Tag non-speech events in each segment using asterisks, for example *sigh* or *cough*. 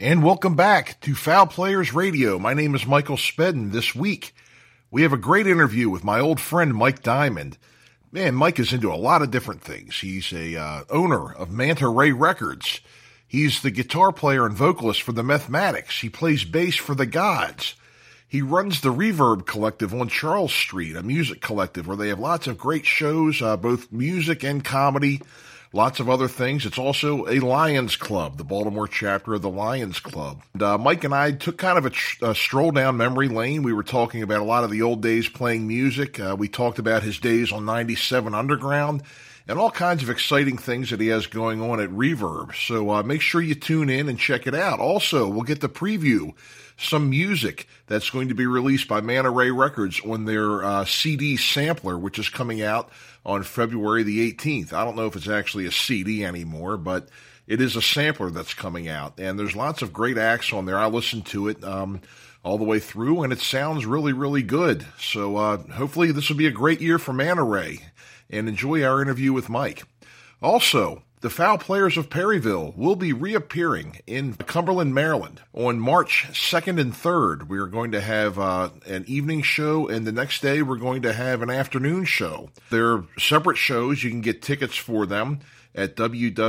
And welcome back to Foul Players Radio. My name is Michael Spedden. This week, we have a great interview with my old friend Mike Diamond. Man, Mike is into a lot of different things. He's a uh, owner of Manta Ray Records. He's the guitar player and vocalist for the Mathematics. He plays bass for the Gods. He runs the Reverb Collective on Charles Street, a music collective where they have lots of great shows, uh, both music and comedy lots of other things. It's also a Lions Club, the Baltimore chapter of the Lions Club. And, uh, Mike and I took kind of a, a, stroll down memory lane. We were talking about a lot of the old days playing music. Uh, we talked about his days on 97 Underground and all kinds of exciting things that he has going on at Reverb. So uh, make sure you tune in and check it out. Also, we'll get the preview some music that's going to be released by Manta Ray Records on their uh, CD sampler, which is coming out on February the 18th. I don't know if it's actually a CD anymore, but it is a sampler that's coming out, and there's lots of great acts on there. I listened to it um, all the way through, and it sounds really, really good. So uh, hopefully, this will be a great year for Manta Ray, and enjoy our interview with Mike. Also, the Foul Players of Perryville will be reappearing in Cumberland, Maryland on March 2nd and 3rd. We are going to have uh, an evening show, and the next day we're going to have an afternoon show. They're separate shows. You can get tickets for them at www.wmsr.com.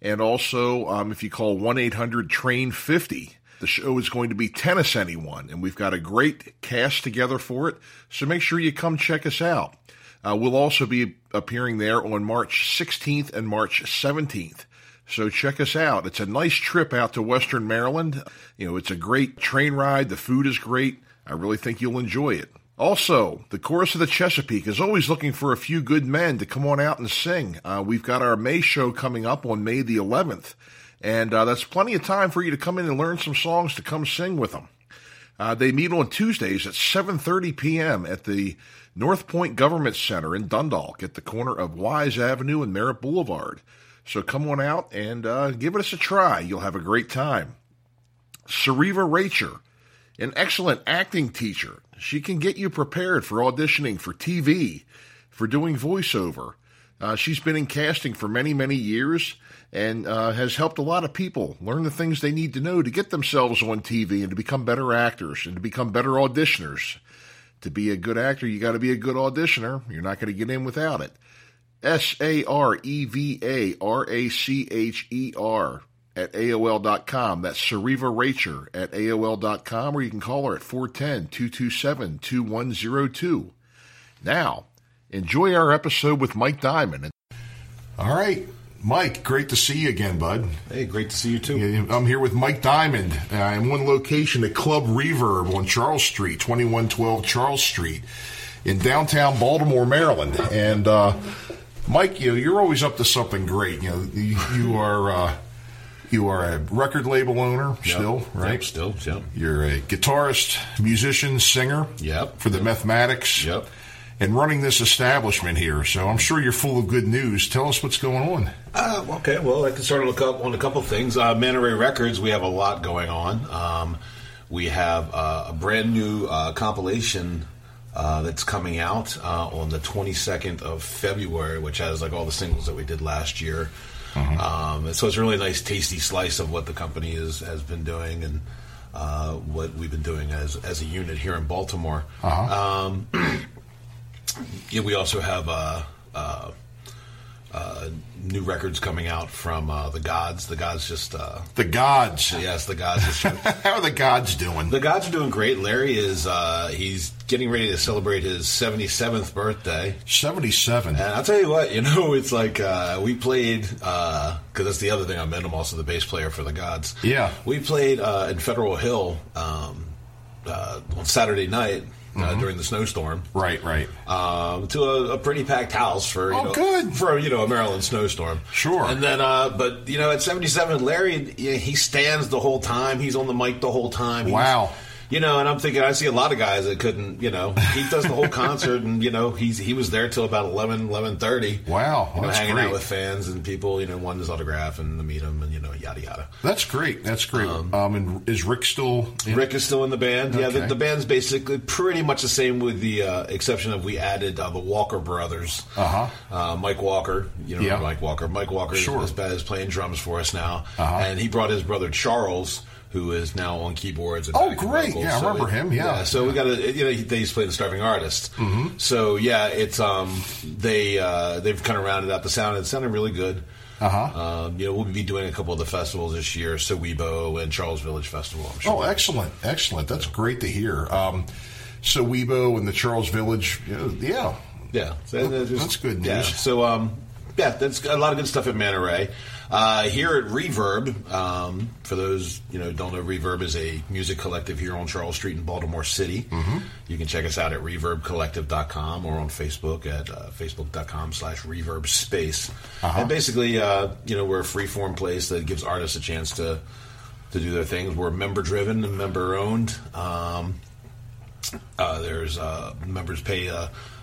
And also, um, if you call 1 800 Train 50, the show is going to be Tennis Anyone, and we've got a great cast together for it. So make sure you come check us out. Uh, we'll also be appearing there on March 16th and March 17th. So check us out. It's a nice trip out to Western Maryland. You know, it's a great train ride. The food is great. I really think you'll enjoy it. Also, the Chorus of the Chesapeake is always looking for a few good men to come on out and sing. Uh, we've got our May show coming up on May the 11th, and uh, that's plenty of time for you to come in and learn some songs to come sing with them. Uh, they meet on Tuesdays at 7:30 p.m. at the North Point Government Center in Dundalk at the corner of Wise Avenue and Merritt Boulevard. So come on out and uh, give it us a try. You'll have a great time. Sareva Racher, an excellent acting teacher. She can get you prepared for auditioning for TV, for doing voiceover. Uh, she's been in casting for many, many years and uh, has helped a lot of people learn the things they need to know to get themselves on TV and to become better actors and to become better auditioners to be a good actor, you got to be a good auditioner. You're not going to get in without it. S A R E V A R A C H E R at AOL.com. That's Sareva Racher at AOL.com, or you can call her at 410 227 2102. Now, enjoy our episode with Mike Diamond. All right. Mike, great to see you again, bud. Hey, great to see you too. I'm here with Mike Diamond. Uh, I'm one location at Club Reverb on Charles Street, 2112 Charles Street in downtown Baltimore, Maryland. And uh, Mike, you know, you're always up to something great. You know, you, you are uh, you are a record label owner yep. still, right? Yep, still, yep. You're a guitarist, musician, singer. Yep. For the. Mathematics. Yep and running this establishment here. So I'm sure you're full of good news. Tell us what's going on. Uh, okay, well, I can start on look up on a couple things. Uh, Manta Ray Records, we have a lot going on. Um, we have uh, a brand new uh, compilation uh, that's coming out uh, on the 22nd of February, which has like all the singles that we did last year. Mm-hmm. Um, so it's a really nice, tasty slice of what the company is, has been doing and uh, what we've been doing as as a unit here in Baltimore. Uh-huh. Um, *clears throat* yeah, we also have uh, uh, uh, new records coming out from uh, the Gods. The Gods just uh, the Gods. Yes, the Gods. Just, *laughs* How are the Gods doing? The Gods are doing great. Larry is uh, he's getting ready to celebrate his seventy seventh birthday. Seventy seven. And I'll tell you what, you *laughs* know, it's like uh, we played because that's the other thing. I'm, I'm also the bass player for the Gods. Yeah, we played in Federal Hill um, on Saturday night uh, mm-hmm. during the snowstorm. Right, right. Um, to a, a, pretty packed house for you oh, know, good for you know a Maryland snowstorm. Sure. And then, uh, but you know, at seventy seven, Larry he stands the whole time. He's on the mic the whole time. He's, wow. You know, and I'm thinking I see a lot of guys that couldn't. You know, he does the whole concert, and you know, he's he was there till about 11, 11.30. Wow, you know, hanging great. out with fans and people. You know, wanting his autograph and to meet him, and you know, yada yada. That's great. That's great. Um, and is Rick still? In? Rick is still in the band. Yeah, the, the band's basically pretty much the same, with the uh, exception of we added uh, the Walker brothers. Uh-huh. Uh, Mike Walker, you know Yeah. Mike Walker. Mike Walker Sure. is, is playing drums for us now, Uh-huh. and he brought his brother Charles. Who is now on keyboards? Oh, great. vocals. Yeah, I So remember it- him. Yeah. So we got to, you know, he- they used to play the Starving Artist. Mm-hmm. So yeah, it's um, they uh, they've kind of rounded out the sound. It sounded really good. Uh-huh. Um, you know, we'll be doing a couple of the festivals this year, Sowebo and Charles Village Festival. I'm sure. Oh, excellent, excellent. That's great to hear. Um, Sowebo and the Charles Village, yeah, yeah. Yeah, so just- That's good Yeah, news. so um, yeah, that's a lot of good stuff at Manta Ray. Uh, here at Reverb, um, for those you know don't know, Reverb is a music collective here on Charles Street in Baltimore City. Mm-hmm. You can check us out at reverbcollective.com or on Facebook at uh, facebook.com slash reverb space. Uh-huh. And basically, uh, you know, we're a free-form place that gives artists a chance to to do their things. We're member-driven and member-owned. Um, uh, there's uh, members pay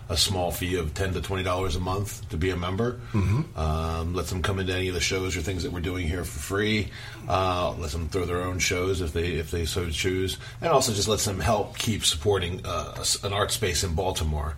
a, small fee of ten to twenty dollars a month to be a member. Mm-hmm. Um, lets them come into any of the shows or things that we're doing here for free. Uh, lets them throw their own shows if they if they so choose, and also just lets them help keep supporting uh, an art space in Baltimore.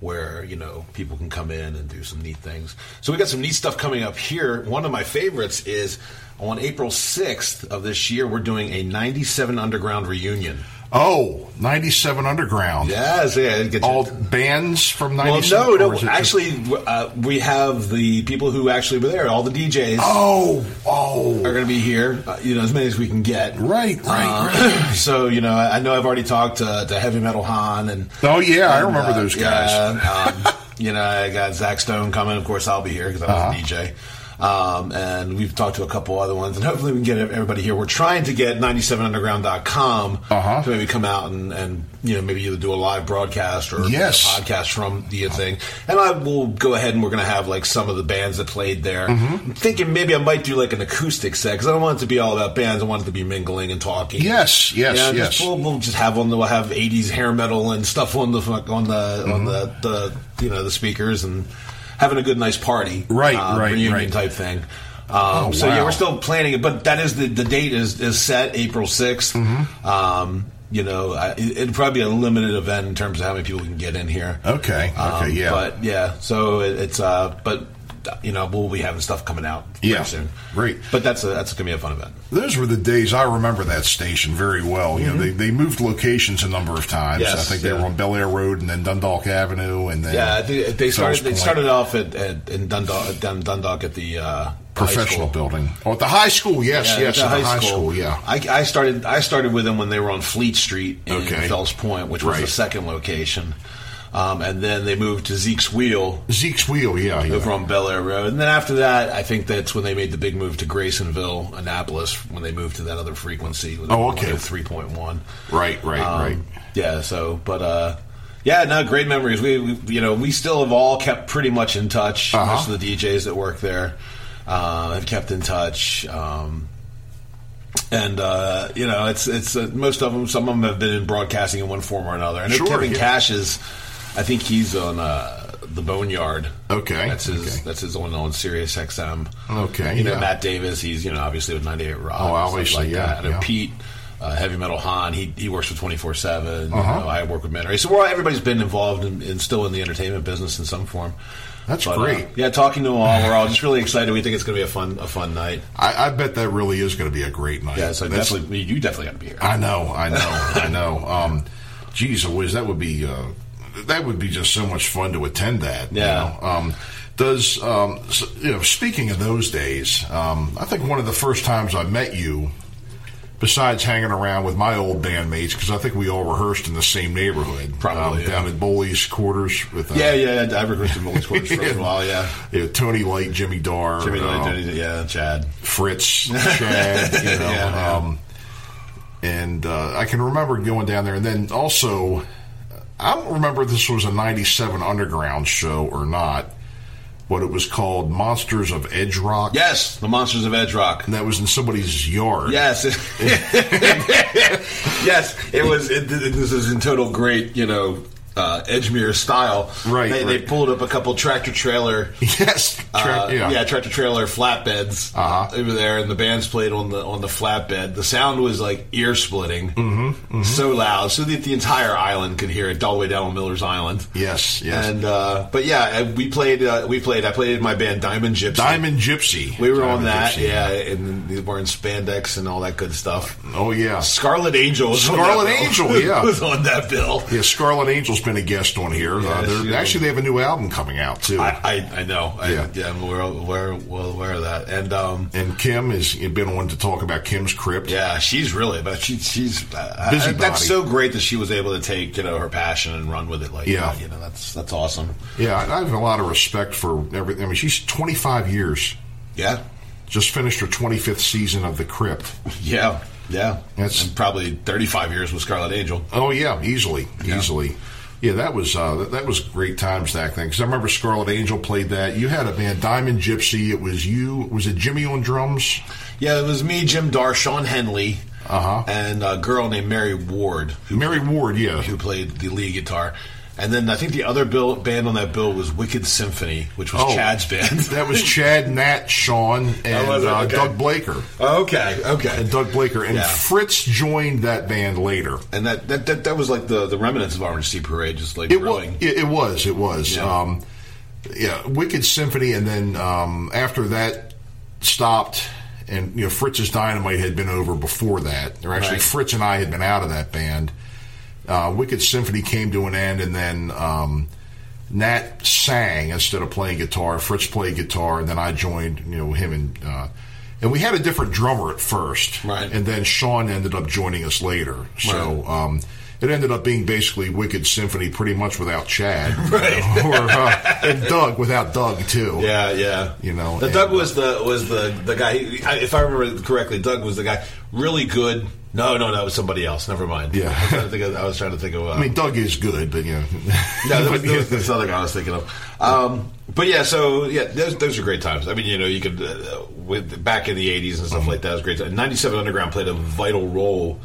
Where you know people can come in and do some neat things. So we got some neat stuff coming up here. One of my favorites is on April sixth of this year. We're doing a '97 Underground reunion. Oh, 97 Underground. Yes, yeah. All bands from well, 97? no, no. is it just- Actually, uh, we have the people who actually were there. All the DJs Oh, oh. are going to be here. Uh, you know, as many as we can get. Right, right, Uh, right. *laughs* So you know, I know I've already talked to, to Heavy Metal Han and. Oh, yeah, I remember uh, those guys. Yeah, um, you know, I got Zach Stone coming. Of course, I'll be here because I'm Uh-huh. a DJ. Um, and we've talked to a couple other ones, and hopefully we can get everybody here. We're trying to get 97underground.com Uh-huh. to maybe come out and, and, you know, maybe either do a live broadcast or Yes. a podcast from the thing. And I will go ahead and we're going to have like some of the bands that played there. Mm-hmm. I'm thinking maybe I might do like an acoustic set because I don't want it to be all about bands. I want it to be mingling and talking. Yes, yes, Yeah, yes. Just, we'll, we'll just have on the we'll have '80s hair metal and stuff on the on the Mm-hmm. on the, the you know the speakers and having a good nice party, Right, uh, right, reunion right. type thing. Um, Oh, so yeah, we're still planning it, but that is the the date is is set April 6th. Mm-hmm. Um, you know, I, it- it'll probably be a limited event in terms of how many people can get in here. Okay, okay, Um, yeah. But yeah, so it, it's uh, but you know, we'll be having stuff coming out Yeah, soon. great. But that's a, that's gonna be a fun event. Those were the days I remember that station very well. You know, they, they moved locations a number of times. Mm-hmm. Yes, I think they yeah. were on Bel Air Road and then Dundalk Avenue and then Yeah, they, they started. They started off at, at in Dundalk, Dun- Dundalk at the uh, professional building. Oh, at the high school, yes, Yeah, yes, at at the high school, yeah. I, I started. I started with them when they were on Fleet Street in Okay. Fells Point, which was Right. the second location. Um, and then they moved to Zeke's Wheel Zeke's Wheel, yeah, yeah. over on Bel Air Road. And then after that, I think that's when they made the big move to Graysonville, Annapolis, when they moved to that other frequency. Oh, okay. Three point one. Right, right, Um, right. Yeah. So, but uh, yeah, no, great memories. We, we, you know, we still have all kept pretty much in touch. Uh-huh. Most of the DJs that work there uh, have kept in touch. Um, and uh, you know, it's it's uh, most of them. Some of them have been in broadcasting in one form or another. I know Sure, Kevin yeah. Cash is. I think he's on uh, the Boneyard. Okay, that's his. okay. That's his one on Sirius XM. Okay, you know yeah. Matt Davis. He's you know obviously with 98 Rock. Oh, and obviously, like yeah, that. And yeah. Pete, uh, Heavy Metal Han. He he works with 24 seven. Uh-huh. I work with Manta So we're all, everybody's been involved in, in still in the entertainment business in some form. That's But, uh, great. yeah, talking to them all, we're all just really excited. We think it's going to be a fun a fun night. I, I bet that really is going to be a great night. Yeah, so That's- definitely you definitely got to be here. I know, I know, I know. Um, geez, whiz, that would be uh, that would be just so much fun to attend that. you Yeah. know. Um, does um, s you know? Speaking of those days, um, I think one of the first times I met you, besides hanging around with my old bandmates, because I think we all rehearsed in the same neighborhood, Probably, um, yeah. down at Bowley's quarters with uh, Yeah, yeah, I've rehearsed in Bowley's Quarters for a *laughs* while. Yeah, you know, Tony Light, Jimmy Dar, Jimmy, uh, Lloyd, yeah, Chad. Fritz, *laughs* Chad, you know. Yeah, yeah. Um, and uh, I can remember going down there. And then also, I don't remember if this was a 97 Underground show or not, what it was called Monsters of Edge Rock. Yes, the Monsters of Edge Rock. And that was in somebody's yard. Yes, *laughs* *laughs* yes, it was. It, this is in total great, you know, uh, Edgemere style. Right, They, they pulled up a couple tractor trailer. *laughs* Yes. Tra- uh, yeah. tractor trailer flatbeds Uh-huh. over there, and the bands played on the on the flatbed. The sound was like ear splitting, mm-hmm, so loud, so that the entire island could hear it all the way down on Miller's Island. Yes, yes. And uh, but yeah, we played. Uh, we played. I played in my band Diamond Gypsy. Diamond Gypsy. We were on that, Gypsy. yeah, and we wearing spandex and all that good stuff. Oh, yeah. Scarlet Angel Scarlet Angel, bill. *laughs* yeah. was on that bill. Yeah, Scarlet Angel's been a guest on here. Uh, they're- she- actually, they have a new album coming out, too. I, I, I know. I, Yeah. yeah, I'm aware, aware, well aware of that. And um, and Kim has been on to talk about Kim's Crypt. yeah, she's really, but she, she's uh, Busy That's so great that she was able to take you know her passion and run with it like Yeah. You know, that's that's awesome. Yeah, I I have a lot of respect for everything. I mean, she's 25 years. Yeah, Just finished her 25th season of The Crypt. *laughs* yeah, yeah. That's- and probably 35 years with Scarlet Angel. Oh yeah, easily, Yeah. easily. Yeah, that was uh, that, that was great times back then. Because I remember Scarlet Angel played that. You had a band, Diamond Gypsy. It was you. Was it Jimmy on drums? Yeah, it was me, Jim Dar, Sean Henley, Uh-huh. and a girl named Mary Ward who Mary Ward. Yeah. who played the lead guitar. And then I think the other bill, band on that bill was Wicked Symphony, which was Oh. Chad's band. That was Chad, Nat, Sean, *laughs* and it? uh, Okay. Doug Blaker. okay, okay. And Doug Blaker and Yeah. Fritz joined that band later. And that, that, that, that was like the, the remnants of Orange Seed Parade, just like It was. It, it was. It was. Yeah. Um, yeah. Wicked Symphony, and then um, after that stopped, and you know Fritz's Dynamite had been over before that. Or actually, Right. Fritz and I had been out of that band. Uh, Wicked Symphony came to an end, and then um, Nat sang instead of playing guitar. Fritz played guitar, and then I joined. You know him and. Uh, and we had a different drummer at first, Right. And then Sean ended up joining us later. So um, it ended up being basically Wicked Symphony, pretty much without Chad, *laughs* Right. *laughs* or uh, and Doug without Doug too. Yeah, yeah. You know, the and- Doug was the was the the guy. If I remember correctly, Doug was the guy. Really good. No, no, no. It was somebody else. Never mind. Yeah. I was trying to think of. I was trying to think of. Uh, I mean, Doug is good, but you know, No, there was, there was *laughs* this other guy I was thinking of. Um, but yeah, so yeah, those, those are great times. I mean, you know, you could uh, with back in the '80s and stuff Mm-hmm. like that was great. '97 Underground played a vital role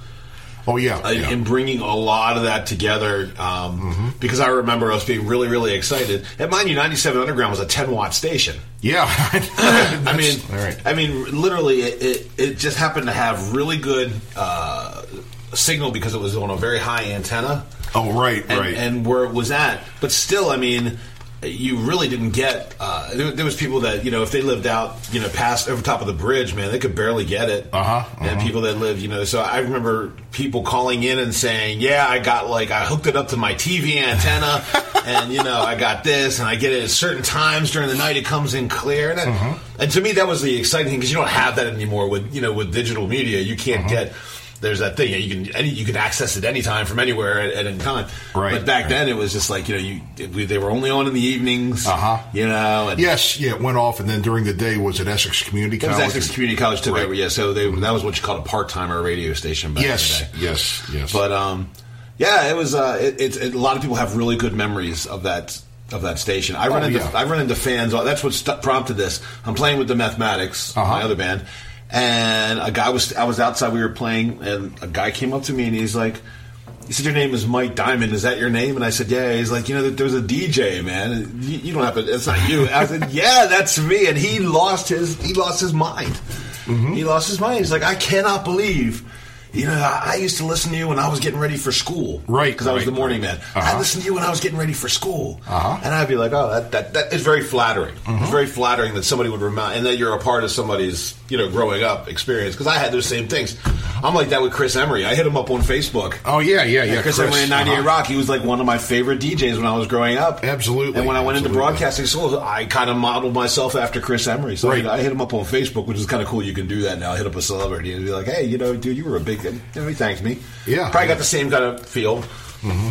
oh yeah, uh, yeah. in bringing a lot of that together. Um, Mm-hmm. Because I remember us being really, really excited. And mind you, '97 Underground was a 10 watt station. yeah. *laughs* *laughs* I mean, right. I mean, literally, it, it, it just happened to have really good uh, signal because it was on a very high antenna Oh right, and, right. and where it was at. But still, I mean, you really didn't get. Uh, there, there was people that you know, if they lived out, you know, past over top of the bridge, man, they could barely get it. Uh-huh, And uh-huh. people that lived, you know, so I remember people calling in and saying, "Yeah, I got like I hooked it up to my TV antenna, *laughs* and you know, I got this, and I get it at certain times during the night. It comes in clear." And, Uh-huh. and to me, that was the exciting thing because you don't have that anymore with you know with digital media. You can't Uh-huh. get. There's that thing you can any, you can access it anytime from anywhere at, at any time. Right, But back right. then it was just like you know you we, they were only on in the evenings. Uh-huh. You know. And yes, yeah. It went off, and then during the day was at Essex Community It was College. Essex Community College took Right. over. Yeah. So they, that was what you called a part timer radio station back Yes, in the day. yes, yes. But um, yeah, it was. Uh, it, it's it, a lot of people have really good memories of that of that station. I run Oh, into yeah. I run into fans. That's what st- prompted this. I'm playing with the Mathematics, Uh-huh. my other band, and a guy was I was outside. We were playing, and a guy came up to me and he's like. He said, "Your name is Mike Diamond. Is that your name?" And I said, "Yeah." He's like, "You know, there's a DJ, man. You, you don't have to. It's not you." I said, *laughs* "Yeah, that's me." And he lost his he lost his mind. Mm-hmm. He lost his mind. He's like, "I cannot believe." You know, I, I used to listen to you when I was getting ready for school, Right, Because I was right, the morning man. I Uh-huh. listened to you when I was getting ready for school, Uh-huh. and I'd be like, "Oh, that that, that is very flattering. Mm-hmm. It's very flattering that somebody would remind, and that you're a part of somebody's, you know, growing up experience." Because I had those same things. I'm like that with Chris Emery. I hit him up on Facebook. oh yeah, yeah, yeah. Chris, Emery in 98 uh-huh. Rock, he was like one of my favorite DJs when I was growing up. Absolutely, And when I went into broadcasting school, I kind of modeled myself after Chris Emery. So Right. I, I hit him up on Facebook, which is kind of cool. You can do that now. I hit up a celebrity and be like, hey, you know, dude, you were a big. You know, he thanked me. Yeah. Probably got the same kind of feel.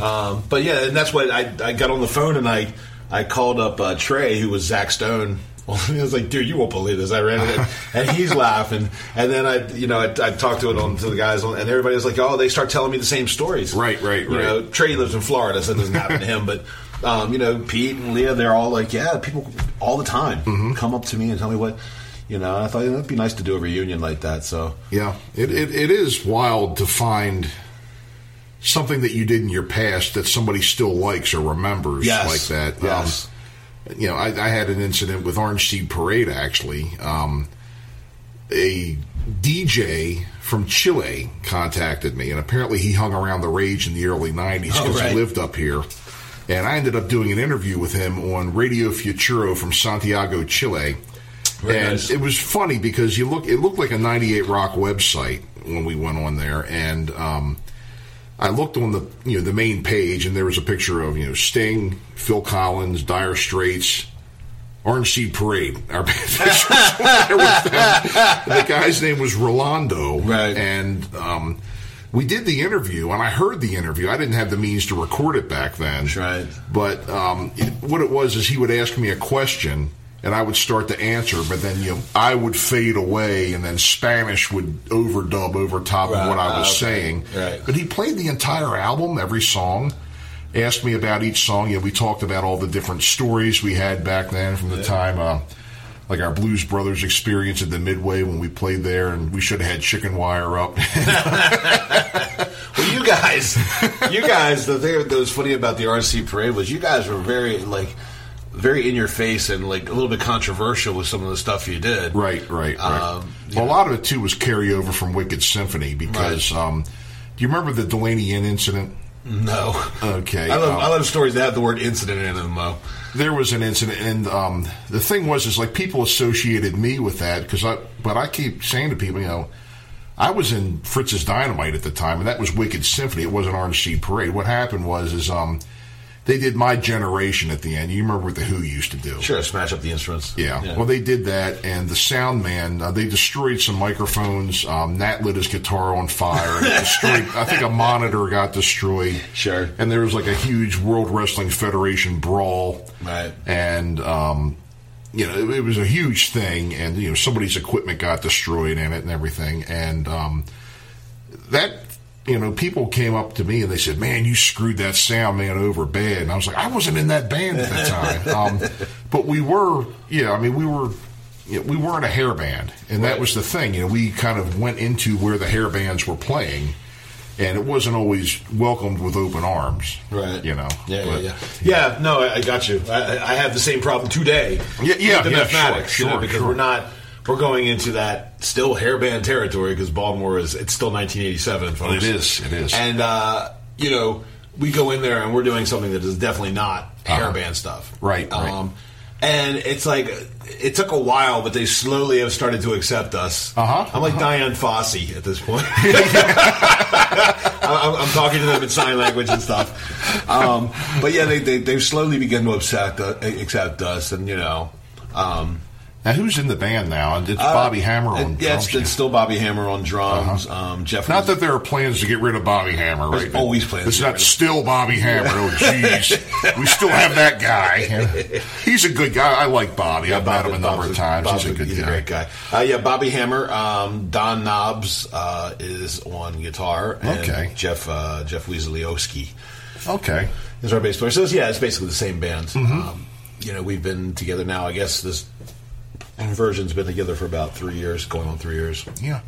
Um, but yeah, and that's what I, I got on the phone and I, I called up uh, Trey, who was Zach Stone. *laughs* I was like, dude, you won't believe this. I ran it, *laughs* and he's laughing. And then I, you know, I, I talked to it on to the guys, and everybody was like, oh, they start telling me the same stories. Right, right, You right. know, Trey lives in Florida, so it doesn't happen to him. But um, you know, Pete and Leah, they're all like, yeah, people all the time come up to me and tell me what, you know. I thought it'd be nice to do a reunion like that. So Yeah, it, it, it is wild to find something that you did in your past that somebody still likes or remembers Yes. like that. Um, Yes. you know, I, I had an incident with Orange Seed Parade actually. Um, a DJ from Chile contacted me, and apparently he hung around the rage in the early 90s because Oh, right. he lived up here. And I ended up doing an interview with him on Radio Futuro from Santiago, Chile. Very and nice. it was funny because you look it looked like a 98 Rock website when we went on there and um, I looked on the you know the main page and there was a picture of you know Sting, Phil Collins, Dire Straits, Orange Seed Parade. *laughs* Our pictures were there. The guy's name was Rolando, Right. And um, we did the interview, and I heard the interview. I didn't have the means to record it back then. Right. But um, it, what it was is he would ask me a question, and I would start to answer, but then you know I would fade away, and then Spanish would overdub over top Right. of what I was okay. saying. Right. But he played the entire album, every song. Asked me about each song. You know, we talked about all the different stories we had back then from the time, uh, like our Blues Brothers experience at the Midway when we played there, and we should have had chicken wire up. *laughs* Well, you guys, you guys, the thing that was funny about the RC parade was you guys were very like very in your face and like a little bit controversial with some of the stuff you did. Right, right, right. Um, well, a lot of it too was carryover from Wicked Symphony because Right. um, do you remember the Delaney Inn incident? No. Okay, I love, um, I love stories that have the word incident in them, though. There was an incident, and um, the thing was, is like people associated me with that because I. But I keep saying to people, you know, I was in Fritz's Dynamite at the time, and that was Wicked Symphony. It wasn't Seed Parade. What happened was, is um, they did my generation at the end. You remember what the Who used to do? Sure, smash up the instruments. Yeah. Well, they did that, and the sound man, uh, they destroyed some microphones. Um, Nat lit his guitar on fire. Destroyed, I think a monitor got destroyed. Sure. And there was like a huge World Wrestling Federation brawl. Right. And, um, you know, it, it was a huge thing, and, you know, somebody's equipment got destroyed in it and everything. And um, that. You know, people came up to me and they said, "Man, you screwed that sound man over bad." And I was like, "I wasn't in that band at the time." *laughs* Um, but we were, yeah. I mean, we were, you know, we weren't a hair band, and that was the thing. You know, we kind of went into where the hair bands were playing, and it wasn't always welcomed with open arms. Right. You know. Yeah, But- yeah, yeah. Yeah, no, I, I got you. I, I have the same problem today. Yeah, yeah, with the yeah, mathematics, sure, you know, sure, because sure. we're not we're going into that still hairband territory because Baltimore is it's still 1987. Folks. It is, it is. and uh, you know we go in there and we're doing something that is definitely not Uh-huh. hairband stuff, Right, right. Um, and it's like it took a while, but they slowly have started to accept us. Uh-huh, I'm like uh-huh. Dian Fossey at this point. *laughs* *laughs* I'm, I'm talking to them in sign language and stuff. Um, but yeah, they, they they've slowly begun to accept uh, accept us, and you know, um, Now, who's in the band now? And it's Bobby Hammer on Uh, yeah, it's, drums. it's still Bobby Hammer on drums. Um, Jeff, Not that there are plans to get rid of Bobby Hammer, right? There's always plans It's to get not rid of- still Bobby Hammer. Oh, *laughs* jeez. we still have that guy. *laughs* He's a good guy. I like Bobby. I've met him a number Bob's of times. Bob's he's a good he's guy. a great guy. Uh, yeah, Bobby Hammer. Um, Don Knobs uh, is on guitar. And Okay. Jeff uh, Jeff Weasleyowski Okay. is our bass player. So yeah, it's basically the same band. Mm-hmm. Um, you know, we've been together now. I guess this version's been together for about three years, going on three years. Yeah.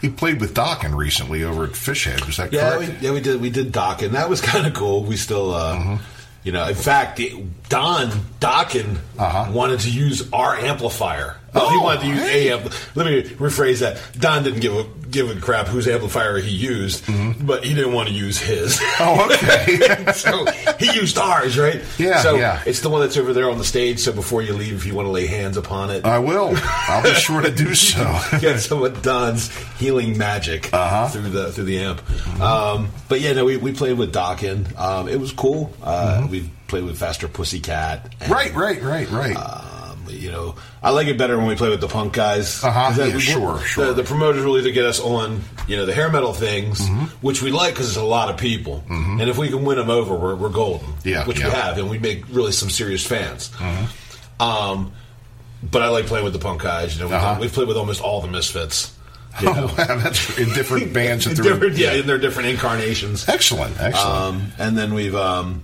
He played with Dokken recently over at Fishhead. Was that Yeah, we, correct? yeah, we did. We did Dokken. and that was *laughs* kind of cool. We still, uh, Mm-hmm. you know, in fact, Don Dokken Uh-huh. wanted to use our amplifier. Well, he Oh, wanted to use hey. a Let me rephrase that. Don didn't give a give a crap whose amplifier he used, but he didn't want to use his. Mm-hmm. Oh, okay. *laughs* so he used ours, right? Yeah, So yeah. it's the one that's over there on the stage. So before you leave, if you want to lay hands upon it, I will. I'll be sure to do *laughs* so. get some of Don's healing magic Uh-huh. through the through the amp. Um, but yeah, no, we, we played with Dokken. Um, it was cool. Uh, We played with Faster Pussycat. and, Mm-hmm. Right, right, right, right. Um, you know, I like it better when we play with the punk guys. Uh-huh. that- Yeah, we- sure, the- sure. The, promoters will either get us on, you know, the hair metal things, Mm-hmm. which we like because it's a lot of people, and if we can win them over, we're, we're golden. Yeah, which yeah. Mm-hmm. we have, and we make really some serious fans. Um, but I like playing with the punk guys. You know, we've, Uh-huh. we've played with almost all the Misfits. you know. Oh, wow, that's in different bands. *laughs* In different, yeah, in their different incarnations. Excellent, excellent. Um, and then we've, um,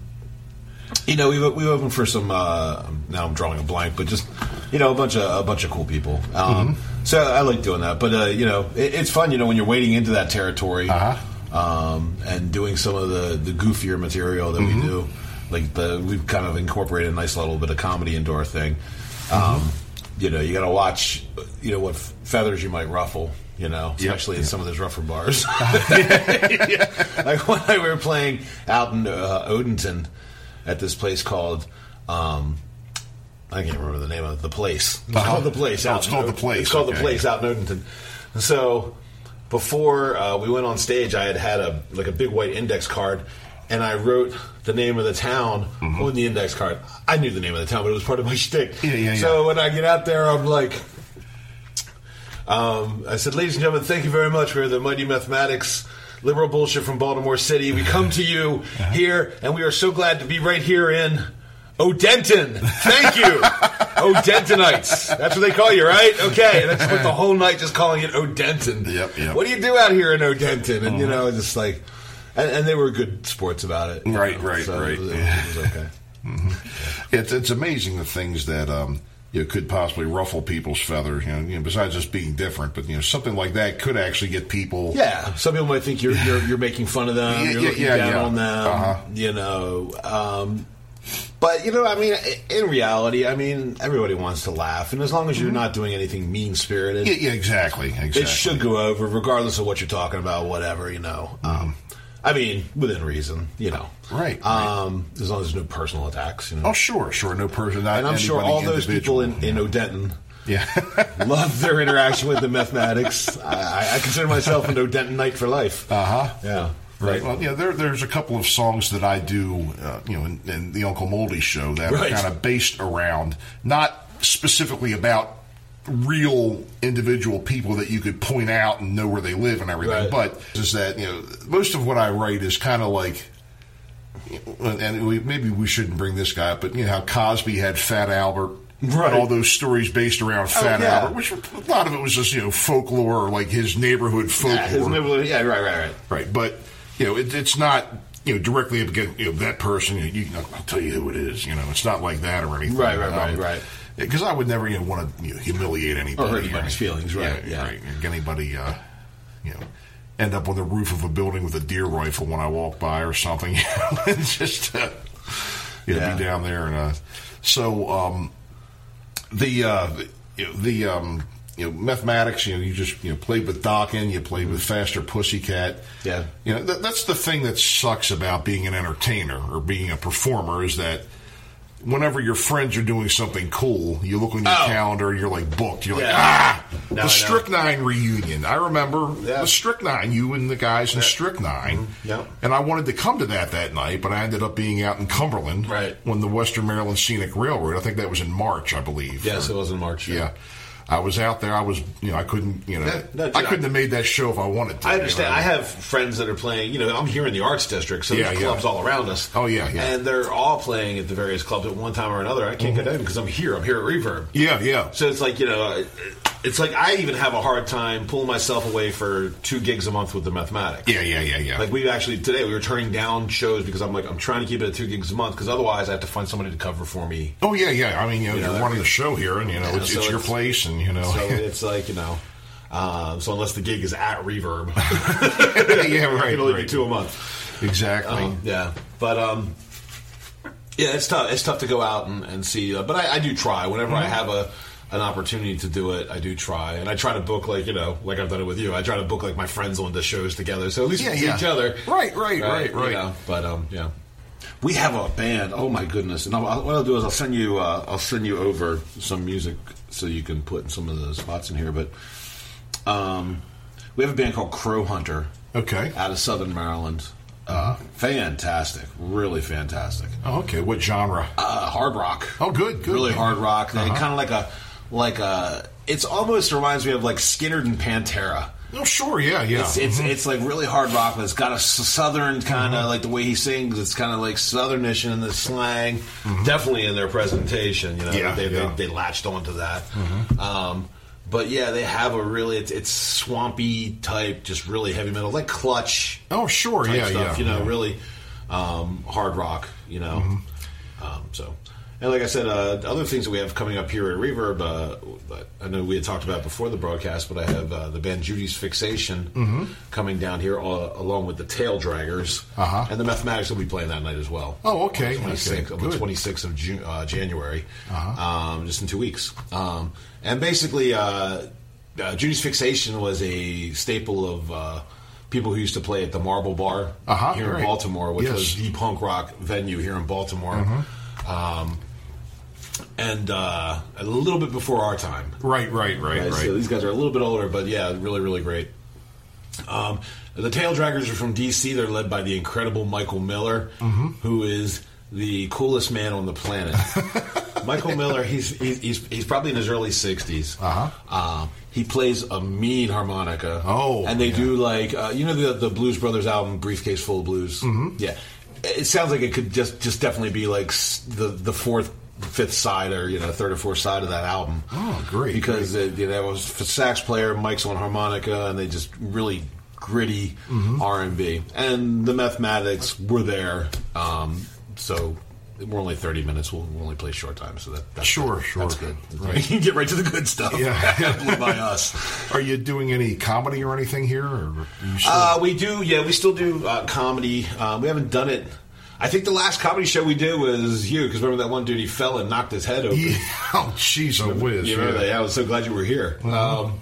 You know, we've we opened for some. Uh, now I'm drawing a blank, but just you know, a bunch of a bunch of cool people. Um, Mm-hmm. So I like doing that. But uh, you know, it, it's fun. You know, when you're wading into that territory Uh-huh. um, and doing some of the the goofier material that Mm-hmm. we do. Like the we've kind of incorporated a nice little bit of comedy into our thing. Um, Mm-hmm. you know, you got to watch. You know what f- feathers you might ruffle. You know, especially in some of those rougher bars. *laughs* *laughs* Like when we were playing out in uh, Odenton at this place called. Um, I can't remember the name of the place. It's Uh-huh. called the place. Oh, out it's called The Place, It's called okay. the place out in Odenton. So before uh, we went on stage, I had had a like a big white index card, and I wrote the name of the town on the index card. I knew the name of the town, but it was part of my *laughs* shtick. Mm-hmm. Yeah, yeah, yeah. So when I get out there, I'm like. Um, I said, ladies and gentlemen, thank you very much. We're the Mighty Mathematics, liberal bullshit from Baltimore City. We come to you here, and we are so glad to be right here in Odenton. Thank you, Odentonites. That's what they call you, right? Okay, and I spent the whole night just calling it Odenton. Yep, yep. What do you do out here in Odenton? And you know, just like, and, and they were good sports about it. Right, know, right, so right. It was, it was okay. *laughs* It's it's amazing the things that um, you know, could possibly ruffle people's feathers. You know, you know, besides just being different, but you know, something like that could actually get people. Yeah, some people might think you're you're, you're making fun of them, Yeah, you're yeah, looking yeah, down yeah. on them, Uh-huh. you know. Um, but you know, I mean, in reality, I mean, everybody wants to laugh, and as long as you're not doing anything mean spirited, Mm-hmm. Yeah, yeah, exactly, exactly. it should go over, regardless of what you're talking about, whatever you know. Um, I mean, within reason, you know. Right, Um, as long as there's no personal attacks, you know. Oh, sure, sure. No personal. And I'm sure all those people in, in Odenton Yeah. *laughs* love their interaction with the mathematics. I, I- I consider myself an Odentonite for life. Uh huh. Yeah. Right. Well, yeah. There, there's a couple of songs that I do, uh, you know, in, in the Uncle Moldy show that Right. are kind of based around not specifically about real individual people that you could point out and know where they live and everything, Right. but is that you know most of what I write is kind of like. And we, maybe we shouldn't bring this guy up, but you know how Cosby had Fat Albert, Right. and all those stories based around oh, Fat yeah. Albert, which a lot of it was just you know folklore, or like his neighborhood folklore. Yeah, his neighborhood- yeah, right, right, right. Right, but you know, it, it's not you know directly up against you know that person. You, you, I'll tell you who it is. You know, it's not like that or anything. Right, right, right, um, right. Because I would never you know want to you know, humiliate anybody Or hurt anybody's feelings, right, yeah. right. Get anybody uh, you know end up on the roof of a building with a deer rifle when I walk by or something. *laughs* You know, it's just uh, you know, Yeah. be down there and uh, so um, the uh, the, um, you know mathematics. You know, you just you know played with Dawkins, you played with Faster Pussycat. Yeah. you know that, that's the thing that sucks about being an entertainer or being a performer is that. Whenever your friends are doing something cool, you look on your Oh. calendar, you're like booked. You're like, Yeah. ah, No, the Strychnine reunion. I remember Yeah. the Strychnine, you and the guys in Strychnine. Mm-hmm. Yeah. And I wanted to come to that that night, but I ended up being out in Cumberland Right. when the Western Maryland Scenic Railroad. I think that was in March, I believe. Yes, Or- it was in March. yeah. I was out there. I was, you know, I couldn't, you know, Yeah, no, I couldn't have made that show if I wanted to. I you understand. know? I have friends that are playing. You know, I'm here in the arts district, so Yeah, there's yeah. clubs all around us. Oh, yeah, yeah. And they're all playing at the various clubs at one time or another. I can't mm-hmm. get in because I'm here. I'm here at Reverb. Yeah, yeah. So it's like you know, it's like I even have a hard time pulling myself away for two gigs a month with the mathematics. Yeah, yeah, yeah, yeah. Like we actually today we were turning down shows because I'm like I'm trying to keep it at two gigs a month because otherwise I have to find somebody to cover for me. oh, yeah, yeah. I mean, you know, You you're running the show here, and, you know, Yeah, it's, so it's your it's- place, and, you know. So *laughs* it's like you know. Um, so unless the gig is at Reverb, *laughs* yeah, right. can only right. do two a month. Exactly. Um, yeah, but um, yeah, it's tough. It's tough to go out and, and see. Uh, but I, I do try whenever Mm-hmm. I have a an opportunity to do it. I do try, and I try to book like you know, like I've done it with you. I try to book like my friends on the shows together, so at least Yeah, we see yeah. each other. Right, right, right, you right. know, but um, yeah. We have a band. Oh my goodness! And I'll, what I'll do is I'll send you. Uh, I'll send you over some music so you can put some of the spots in here. But um, we have a band called Crow Hunter Okay. out of Southern Maryland. Uh, fantastic, really fantastic. Oh, okay. What genre? Uh, hard rock. Oh, good, good. Really hard rock. Uh-huh. kind of like a like a. It's almost reminds me of like Skynyrd and Pantera. Oh, sure. Yeah, yeah. It's it's, it's like really hard rock, but it's got a southern kind Mm-hmm. of like the way he sings. It's kind of like southernish in the slang. Definitely in their presentation, you know, Mm-hmm. Yeah, they, yeah. Mm-hmm. They, they latched onto that. Um, but yeah, they have a really it's, it's swampy type, just really heavy metal, like Clutch oh, sure. type Yeah, stuff. yeah. You know, yeah. really um, hard rock. You know, Um, so, and like I said, uh, other things that we have coming up here at Reverb, uh, I know we had talked about before the broadcast, but I have uh, the band Judy's Fixation coming down here all, along with the Tail Draggers, Uh-huh. and the Mathematics will be playing that night as well. Oh, okay. On the 26th, Okay, the 26th of uh, January, um, just in two weeks. Um, and basically, uh, uh, Judy's Fixation was a staple of uh, people who used to play at the Marble Bar Uh-huh, here in. Baltimore, which Yes. was the punk rock venue here in Baltimore. Um, and uh, a little bit before our time. Right, right, right, Right. So these guys are a little bit older, but yeah, really, really great. Um, the Tail Draggers are from DC. They're led by the incredible Michael Miller, Mm-hmm. who is the coolest man on the planet. *laughs* Michael Miller, he's, he's he's he's probably in his early 60s. Uh-huh. Uh, he plays a mean harmonica. Oh, and they yeah. do like uh, you know the the Blues Brothers album, Briefcase Full of Blues. Mm-hmm. Yeah, it sounds like it could just just definitely be like the the fourth. Fifth side, or you know, third or fourth side of that album. Oh, great, Because uh, you know, it was a sax player, Mike's on harmonica, and they just really gritty Mm-hmm. R and B. And the mathematics were there, um, so we're only thirty minutes. We'll, we'll only play short time, so that that's Sure, good. sure. That's good. Right. *laughs* You can get right to the good stuff. Yeah. *laughs* By us. *laughs* Are you doing any comedy or anything here? Or still- Uh, we do, yeah, we still do uh, comedy. Uh, we haven't done it. I think the last comedy show we did was you, because remember that one dude he fell and knocked his head open. yeah. *laughs* Oh, jeez, a whiz. You remember yeah. that? I was so glad you were here. Um,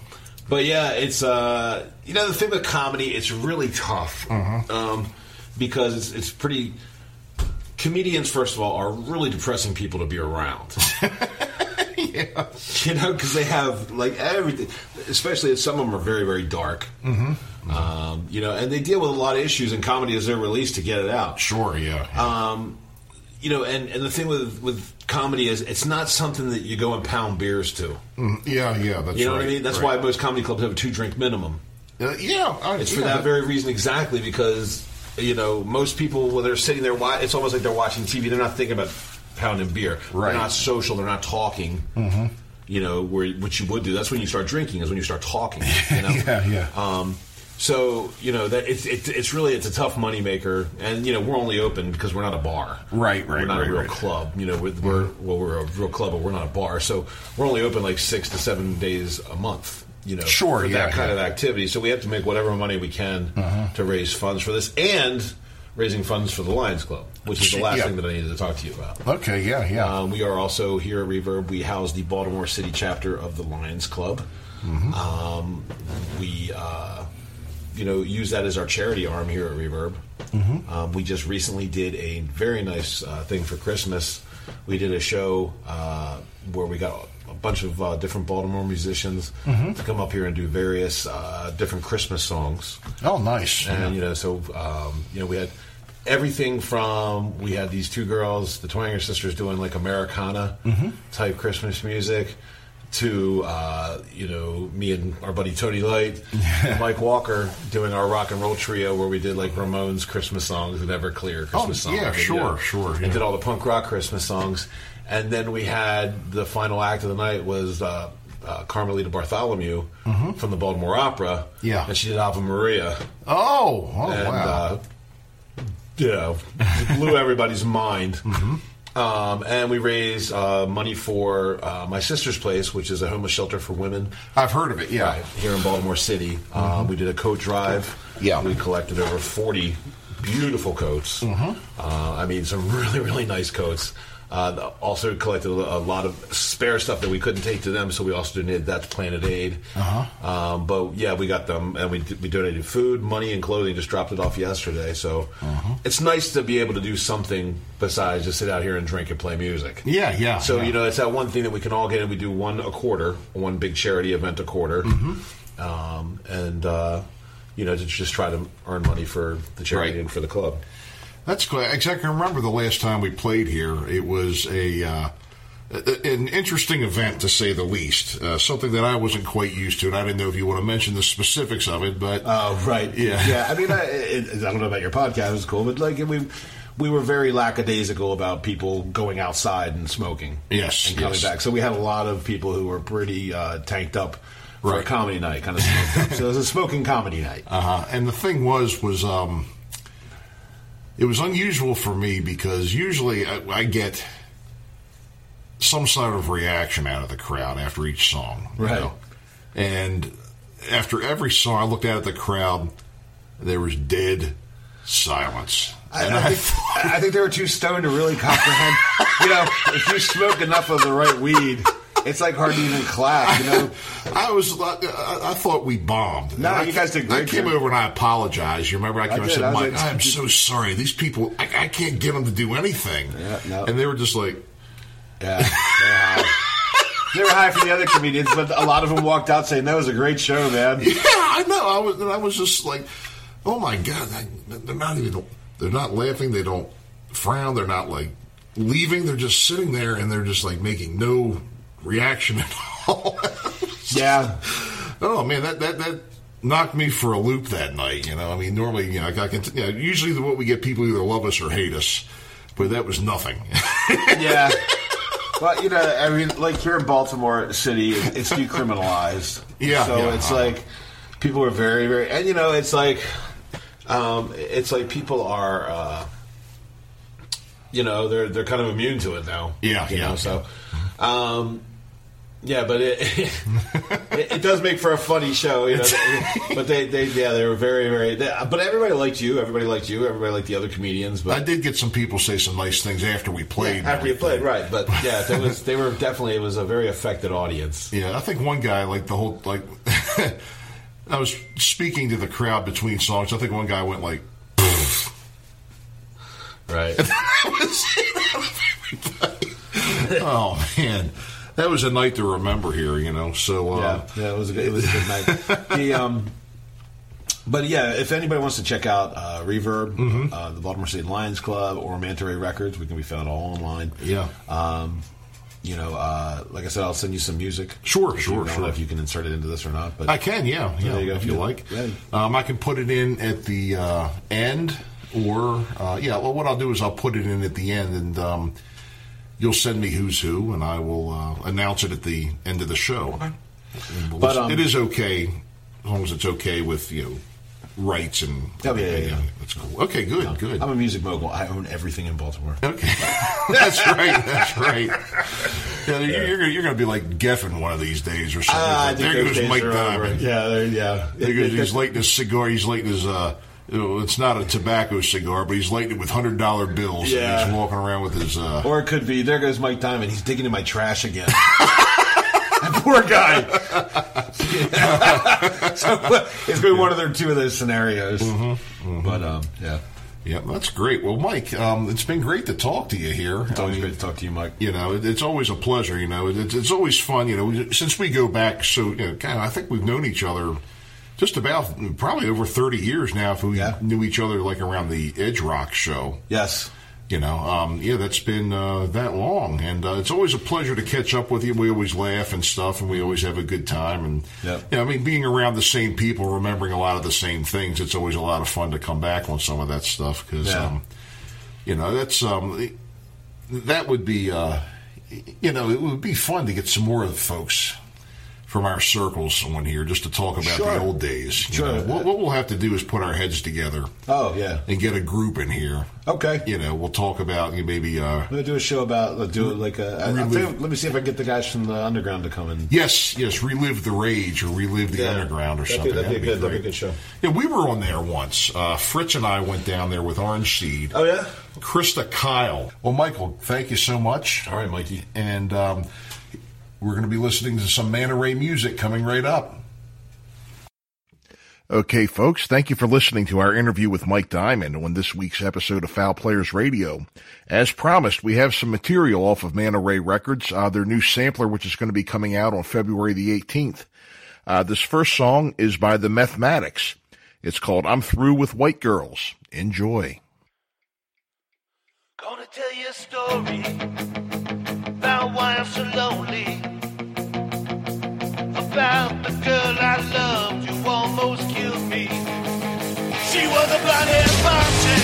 but yeah, it's uh, you know the thing with comedy, it's really tough um, because it's it's pretty. Comedians, first of all, are really depressing people to be around. *laughs* yeah. *laughs* you know, because they have like everything. Especially some of them are very, very dark. Mm-hmm. Um, you know, and they deal with a lot of issues and comedy is their release to get it out. Sure, yeah. Um, you know, and, and the thing with with comedy is it's not something that you go and pound beers to. Mm, yeah, yeah, that's You know right. what I mean? That's right. why most comedy clubs have a two drink minimum. Uh, yeah, I- It's for yeah, that very reason exactly because you know most people when they're sitting there, it's almost like they're watching TV. They're not thinking about pounding beer. Right. They're not social. They're not talking. Mm-hmm. You know, where what you would do. That's when you start drinking. Is when you start talking. You *laughs* know? Yeah, yeah. Um, so you know that it's it, it's really it's a tough moneymaker, and you know we're only open because we're not a bar. Right, right, We're not right, a real right. club. You know, we're, we're well we're a real club, but we're not a bar. So we're only open like six to seven days a month. You know, Sure, for yeah, that kind yeah. Uh-huh. of activity. So we have to make whatever money we can to raise funds for this, and raising funds for the Lions Club, which is the last Yeah. thing that I needed to talk to you about. Okay, yeah, yeah. Um, we are also here at Reverb. We house the Baltimore City chapter of the Lions Club. Um, we, uh, you know, use that as our charity arm here at Reverb. Um, we just recently did a very nice uh, thing for Christmas. We did a show uh, where we got a bunch of uh, different Baltimore musicians to come up here and do various uh, different Christmas songs. oh, nice. And you know, so um, you know, we had everything from we had these two girls, the Twanger sisters, doing like Americana type Christmas music, to uh, you know me and our buddy Tony Light, and *laughs* Mike Walker doing our rock and roll trio where we did like Ramones Christmas songs and Everclear Christmas Oh, songs. yeah, sure, sure, And yeah. did all the punk rock Christmas songs, and then we had the final act of the night was. Uh, uh, Carmelita Bartholomew from the Baltimore Opera, Mm-hmm. Yeah. and she did Ave Maria, oh, oh, and wow. uh, know, blew everybody's mind. *laughs* Mm-hmm. Um, and we raised uh, money for uh, my sister's place, which is a homeless shelter for women I've heard of it, yeah. here in Baltimore City. Um, we did a coat drive. Mm-hmm. Yeah. we collected over forty beautiful coats. Mm-hmm. Uh, I mean, some really really nice coats. Uh, also collected a lot of spare stuff that we couldn't take to them, so we also donated that to Planet Aid. Uh-huh. Um, but yeah, we got them, and we we donated food, money, and clothing. Just dropped it off yesterday, so Uh-huh. it's nice to be able to do something besides just sit out here and drink and play music. Yeah, yeah. So yeah. you know, it's that one thing that we can all get and We do one a quarter, one big charity event a quarter, Mm-hmm. um, and uh, you know to just try to earn money for the charity Right. and for the club. That's cool. Exactly. I remember the last time we played here. It was a uh, an interesting event to say the least. Uh, something that I wasn't quite used to, and I didn't know if you want to mention the specifics of it. But Oh, right. Yeah. yeah. I mean, I, it, I don't know about your podcast. It was cool, but like we we were very lackadaisical about people going outside and smoking. Yes, and coming yes. back. So we had a lot of people who were pretty uh, tanked up for a comedy night, kind of smoked up. So it was a smoking comedy night. uh huh. and the thing was was um, it was unusual for me because usually I, I get some sort of reaction out of the crowd after each song. Right. know? And after every song, I looked out at the crowd. There was dead silence. I, And I, think, I think they were too stoned to really comprehend. you know, if you smoke enough of the right weed, it's like hard to even clap. You know, *laughs* I was. I, I thought we bombed. No, And I, you guys did great. I came over and I apologized. You remember? I came I and said, I "Mike, like, I'm so sorry. These people, I, I can't get them to do anything." Yeah, no. And they were just like, yeah, high. They were high for the other comedians, but a lot of them walked out saying that was a great show, man. "Yeah, I know." I was. And I was just like, "Oh my god!" I, they're not even. They're not laughing. They don't frown. They're not like leaving. They're just sitting there and they're just like making no reaction at all. *laughs* Yeah, Oh man, that that that knocked me for a loop that night. You know, I mean, normally, you know, I can, you know, usually the, what we get people either love us or hate us, but that was nothing. *laughs* yeah. But you know, I mean, like here in Baltimore City, it's decriminalized. *laughs* Yeah, So yeah. it's like people are very, very, and you know, it's like, um, it's like people are, uh, you know, they're they're kind of immune to it now. Yeah, you yeah, know, so. Um, yeah, but it, *laughs* it it does make for a funny show, you know. *laughs* but they, they yeah, they were very very. They, but everybody liked you. Everybody liked you. Everybody liked the other comedians. But I did get some people say some nice things after we played. and after you played, right? But yeah, there was *laughs* they were definitely it was a very affected audience. Yeah, I think one guy like the whole like. I was speaking to the crowd between songs. I think one guy went like, Right. "Oh man, that was a night to remember here." You know, so uh, yeah, yeah, it was a good, it was a good night. *laughs* The um, but yeah, if anybody wants to check out uh, Reverb, Mm-hmm. uh, the Baltimore City Lions Club, or Manta Records, we can be found all online. Yeah. Um, you know, uh, like I said, I'll send you some music. Sure, sure, you, I don't sure. know if you can insert it into this or not, but I can, yeah, yeah, there you go. if you Yeah. like. Yeah. Um, I can put it in at the uh, end, or uh, yeah. Well, what I'll do is I'll put it in at the end, and um, you'll send me who's who, and I will uh, announce it at the end of the show. And we'll But, um, it is okay as long as it's okay with you know rights and Oh, yeah, yeah, yeah. That's cool. Okay, good, good. I'm a music mogul. I own everything in Baltimore. Okay, *laughs* that's right. That's right. Yeah, you're, you're, gonna- you're going to be like Geffen one of these days or something. Ah, Like, there goes Mike are. Diamond. Yeah, there- yeah. Because he's *laughs* lighting his cigar. He's lighting his. Uh, you know, it's not a tobacco cigar, but he's lighting it with hundred dollar bills. Yeah. And he's walking around with his. Uh, Or it could be there goes Mike Diamond. He's digging in my trash again. *laughs* that poor guy. *laughs* so it's been one of their two of those scenarios. But um, yeah, yeah, that's great. Well, Mike, um, it's been great to talk to you here. it's always great to talk to you, Mike. You know, it, it's always a pleasure. You know, it, it's always fun. You know, since we go back, so you know, kind of, I think we've known each other just about probably over thirty years now. If we Yeah. knew each other like around the Edge Rock show. Yes. You know, um, yeah, that's been uh, that long, and uh, it's always a pleasure to catch up with you. We always laugh and stuff, and we always have a good time. And you know, I mean, being around the same people, remembering a lot of the same things, it's always a lot of fun to come back on some of that stuff because, Yeah. um, you know, that's um, that would be, uh, you know, it would be fun to get some more of the folks from our circles on here just to talk about Sure. the old days. You Sure. know, what, what we'll have to do is put our heads together Oh yeah. and get a group in here. Okay. You know, we'll talk about you know, maybe. Uh, I'm gonna do a show about uh, do like a. I- Relive- let me see if I can get the guys from the underground to come in. yes, yes, relive the rage or relive the Yeah. underground or That'd be- something. that'd be good- that'd be a good show. Yeah, we were on there once. Uh, Fritz and I went down there with Orange Seed. Oh yeah. Krista Kyle. Well, Michael, thank you so much. All right, Mikey. And um, we're going to be listening to some Manta Ray music coming right up. Okay, folks, thank you for listening to our interview with Mike Diamond on this week's episode of Foul Players Radio. As promised, we have some material off of Manta Ray Records, uh, their new sampler, which is going to be coming out on February the 18th. Uh, this first song is by the Mathematics. It's called I'm Through with White Girls. Enjoy. Gonna tell you a story about why I'm so lonely. About the girl I loved you almost killed me. She was a blonde-haired bombshell,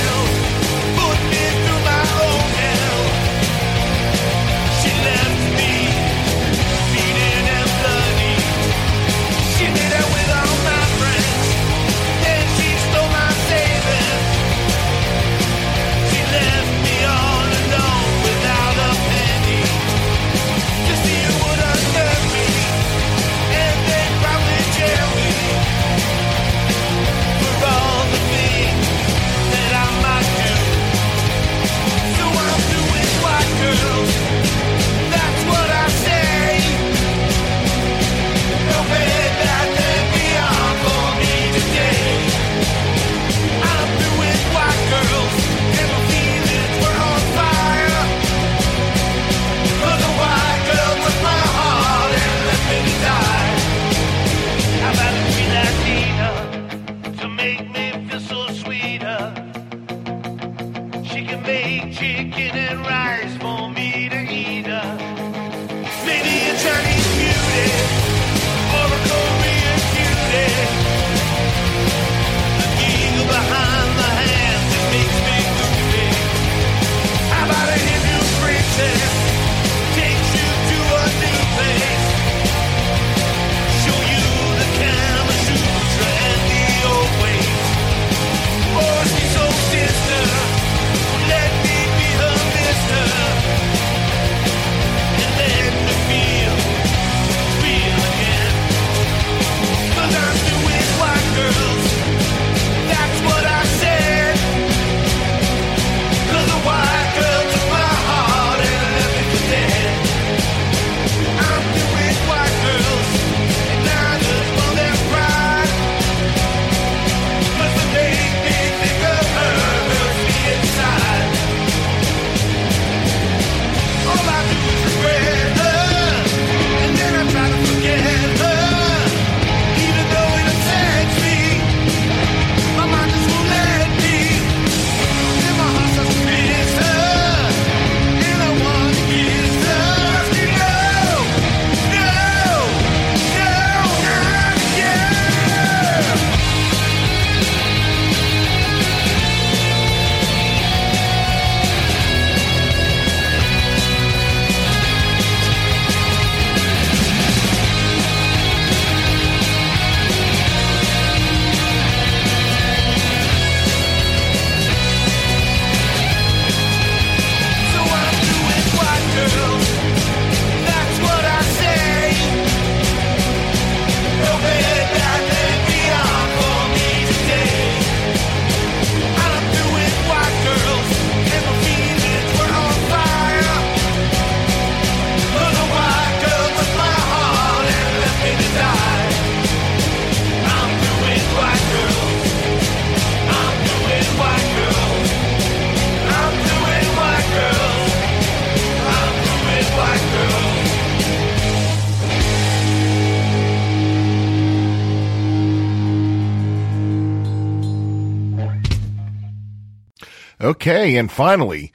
Hey, and finally,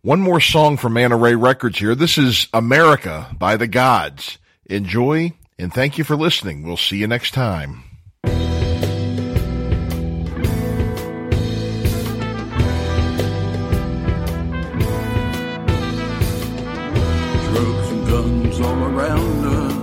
one more song from Manta Ray Records here. This is America by the Gods. Enjoy and thank you for listening. We'll see you next time. Drugs and guns all around us